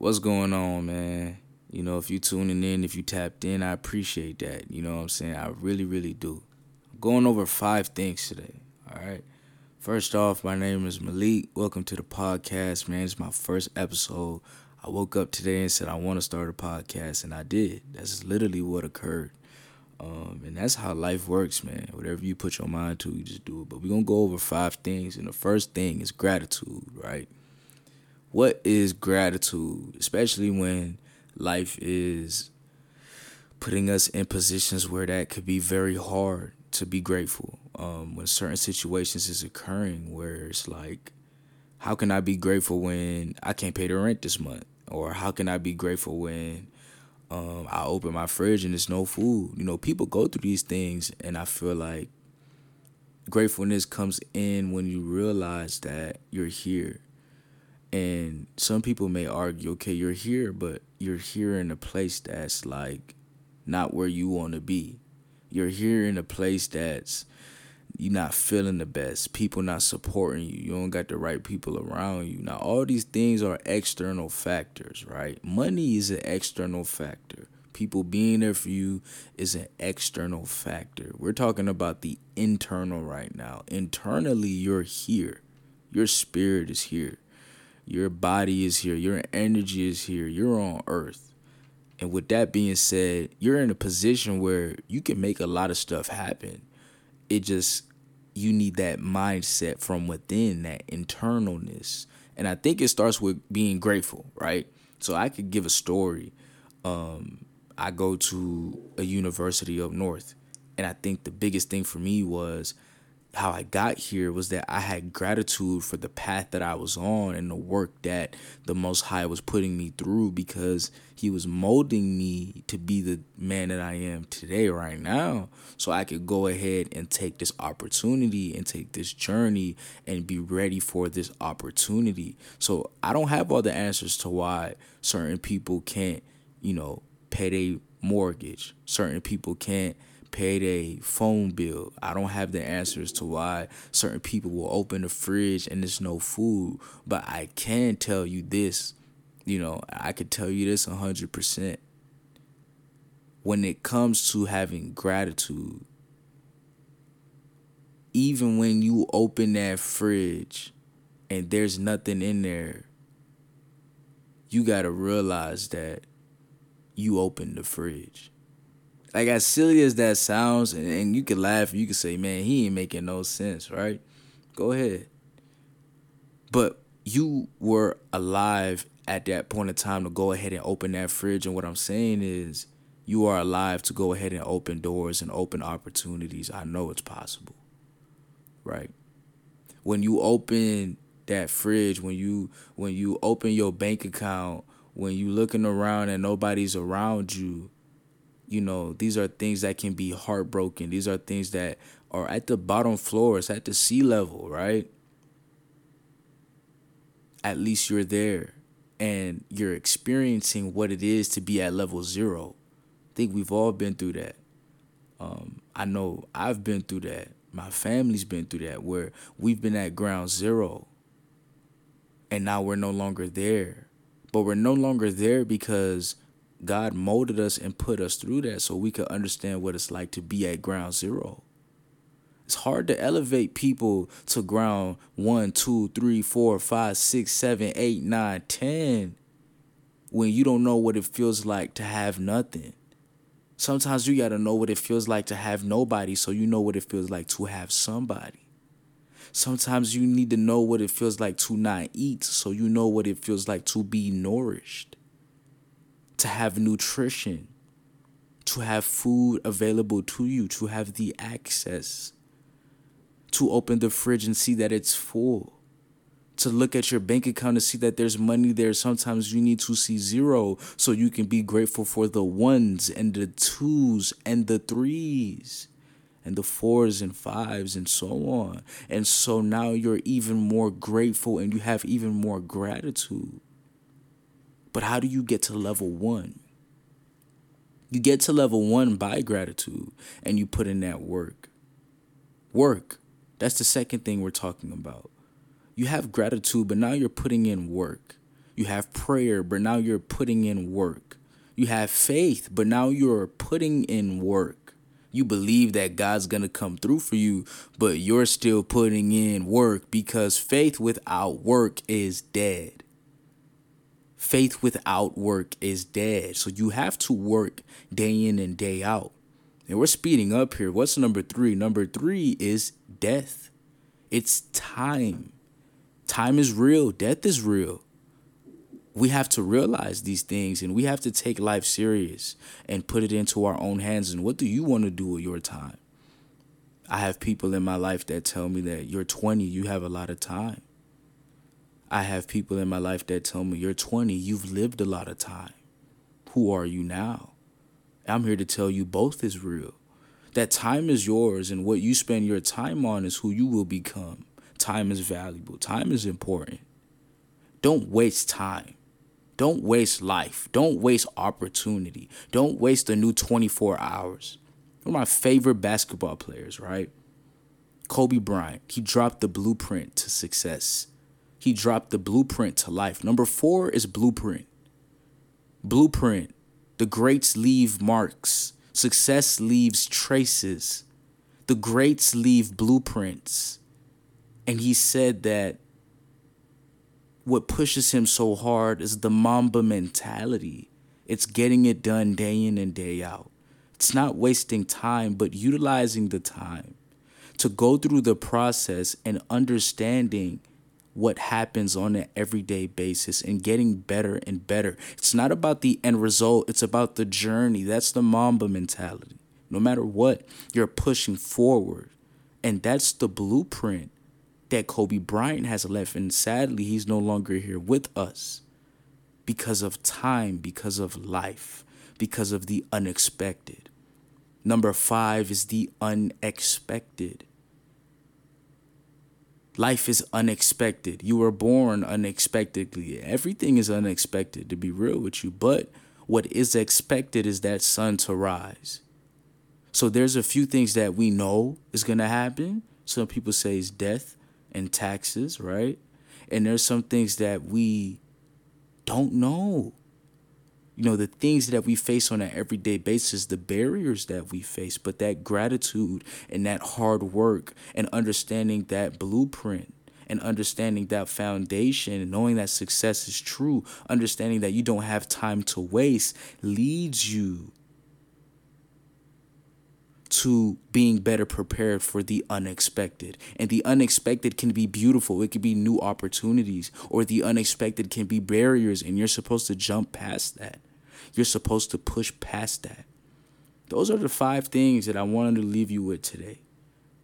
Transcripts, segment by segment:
What's going on, man? You know, if you tuning in, if you tapped in, I appreciate that. You know what I'm saying? I really, really do. I'm going over five things today. All right. First off, my name is Malique. Welcome to the podcast, man. It's my first episode. I woke up today and said I want to start a podcast, and I did. That's literally what occurred. Um, and that's how life works, man. Whatever you put your mind to, you just do it. But we're going to go over five things. And the first thing is gratitude, right? What is gratitude? Especially when life is putting us in positions where that could be very hard to be grateful. Um, when certain situations is occurring where it's like, how can I be grateful when I can't pay the rent this month? Or how can I be grateful when um, I open my fridge and there's no food. You know, people go through these things, and I feel like gratefulness comes in when you realize that you're here. And some people may argue, okay, you're here, but you're here in a place that's like not where you want to be. You're here in a place that's you're not feeling the best. People not supporting you. You don't got the right people around you. Now, all these things are external factors, right? Money is an external factor. People being there for you is an external factor. We're talking about the internal right now. Internally, you're here. Your spirit is here. Your body is here. Your energy is here. You're on earth. And with that being said, you're in a position where you can make a lot of stuff happen it just you need that mindset from within that internalness and i think it starts with being grateful right so i could give a story um, i go to a university up north and i think the biggest thing for me was how I got here was that I had gratitude for the path that I was on and the work that the Most High was putting me through because He was molding me to be the man that I am today, right now. So I could go ahead and take this opportunity and take this journey and be ready for this opportunity. So I don't have all the answers to why certain people can't, you know, pay their mortgage, certain people can't paid a phone bill. I don't have the answers to why certain people will open the fridge and there's no food, but I can tell you this. You know, I could tell you this 100%. When it comes to having gratitude, even when you open that fridge and there's nothing in there, you got to realize that you opened the fridge like as silly as that sounds, and, and you can laugh, you can say, "Man, he ain't making no sense," right? Go ahead. But you were alive at that point in time to go ahead and open that fridge, and what I'm saying is, you are alive to go ahead and open doors and open opportunities. I know it's possible, right? When you open that fridge, when you when you open your bank account, when you looking around and nobody's around you you know, these are things that can be heartbroken. These are things that are at the bottom floors, at the sea level, right? At least you're there and you're experiencing what it is to be at level zero. I think we've all been through that. Um, I know I've been through that. My family's been through that where we've been at ground zero and now we're no longer there. But we're no longer there because God molded us and put us through that so we could understand what it's like to be at ground zero. It's hard to elevate people to ground one, two, three, four, five, six, seven, eight, nine, ten when you don't know what it feels like to have nothing. Sometimes you got to know what it feels like to have nobody so you know what it feels like to have somebody. Sometimes you need to know what it feels like to not eat so you know what it feels like to be nourished to have nutrition, to have food available to you, to have the access, to open the fridge and see that it's full, to look at your bank account and see that there's money there. Sometimes you need to see zero so you can be grateful for the ones and the twos and the threes and the fours and fives and so on. And so now you're even more grateful and you have even more gratitude. But how do you get to level one? You get to level one by gratitude and you put in that work. Work. That's the second thing we're talking about. You have gratitude, but now you're putting in work. You have prayer, but now you're putting in work. You have faith, but now you're putting in work. You believe that God's going to come through for you, but you're still putting in work because faith without work is dead. Faith without work is dead. So you have to work day in and day out. And we're speeding up here. What's number three? Number three is death. It's time. Time is real, death is real we have to realize these things and we have to take life serious and put it into our own hands. And what do you want to do with your time? I have people in my life that tell me that you're 20, you have a lot of time. I have people in my life that tell me you're 20, you've lived a lot of time. Who are you now? I'm here to tell you both is real. That time is yours, and what you spend your time on is who you will become. Time is valuable, time is important. Don't waste time. Don't waste life. Don't waste opportunity. Don't waste the new 24 hours. One of my favorite basketball players, right? Kobe Bryant. He dropped the blueprint to success. He dropped the blueprint to life. Number four is blueprint. Blueprint. The greats leave marks. Success leaves traces. The greats leave blueprints. And he said that what pushes him so hard is the Mamba mentality. It's getting it done day in and day out. It's not wasting time, but utilizing the time to go through the process and understanding what happens on an everyday basis and getting better and better. It's not about the end result, it's about the journey. That's the Mamba mentality. No matter what, you're pushing forward. And that's the blueprint that Kobe Bryant has left. And sadly, he's no longer here with us because of time, because of life, because of the unexpected. Number five is the unexpected. Life is unexpected. You were born unexpectedly. Everything is unexpected, to be real with you. But what is expected is that sun to rise. So there's a few things that we know is going to happen. Some people say it's death and taxes, right? And there's some things that we don't know. You know, the things that we face on an everyday basis, the barriers that we face, but that gratitude and that hard work and understanding that blueprint and understanding that foundation and knowing that success is true, understanding that you don't have time to waste leads you to being better prepared for the unexpected. And the unexpected can be beautiful, it can be new opportunities, or the unexpected can be barriers, and you're supposed to jump past that. You're supposed to push past that. Those are the five things that I wanted to leave you with today.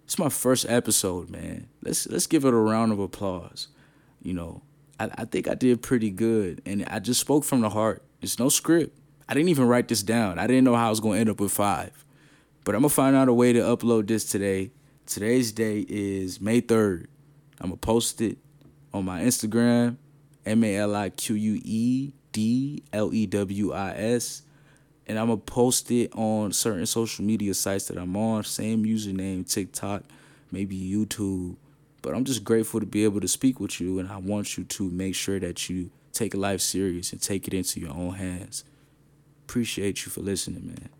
It's my first episode, man. Let's let's give it a round of applause. You know, I, I think I did pretty good, and I just spoke from the heart. There's no script. I didn't even write this down. I didn't know how I was gonna end up with five. But I'm gonna find out a way to upload this today. Today's day is May 3rd. I'm gonna post it on my Instagram, M A L I Q U E D L E W I S. And I'm gonna post it on certain social media sites that I'm on, same username, TikTok, maybe YouTube. But I'm just grateful to be able to speak with you, and I want you to make sure that you take life serious and take it into your own hands. Appreciate you for listening, man.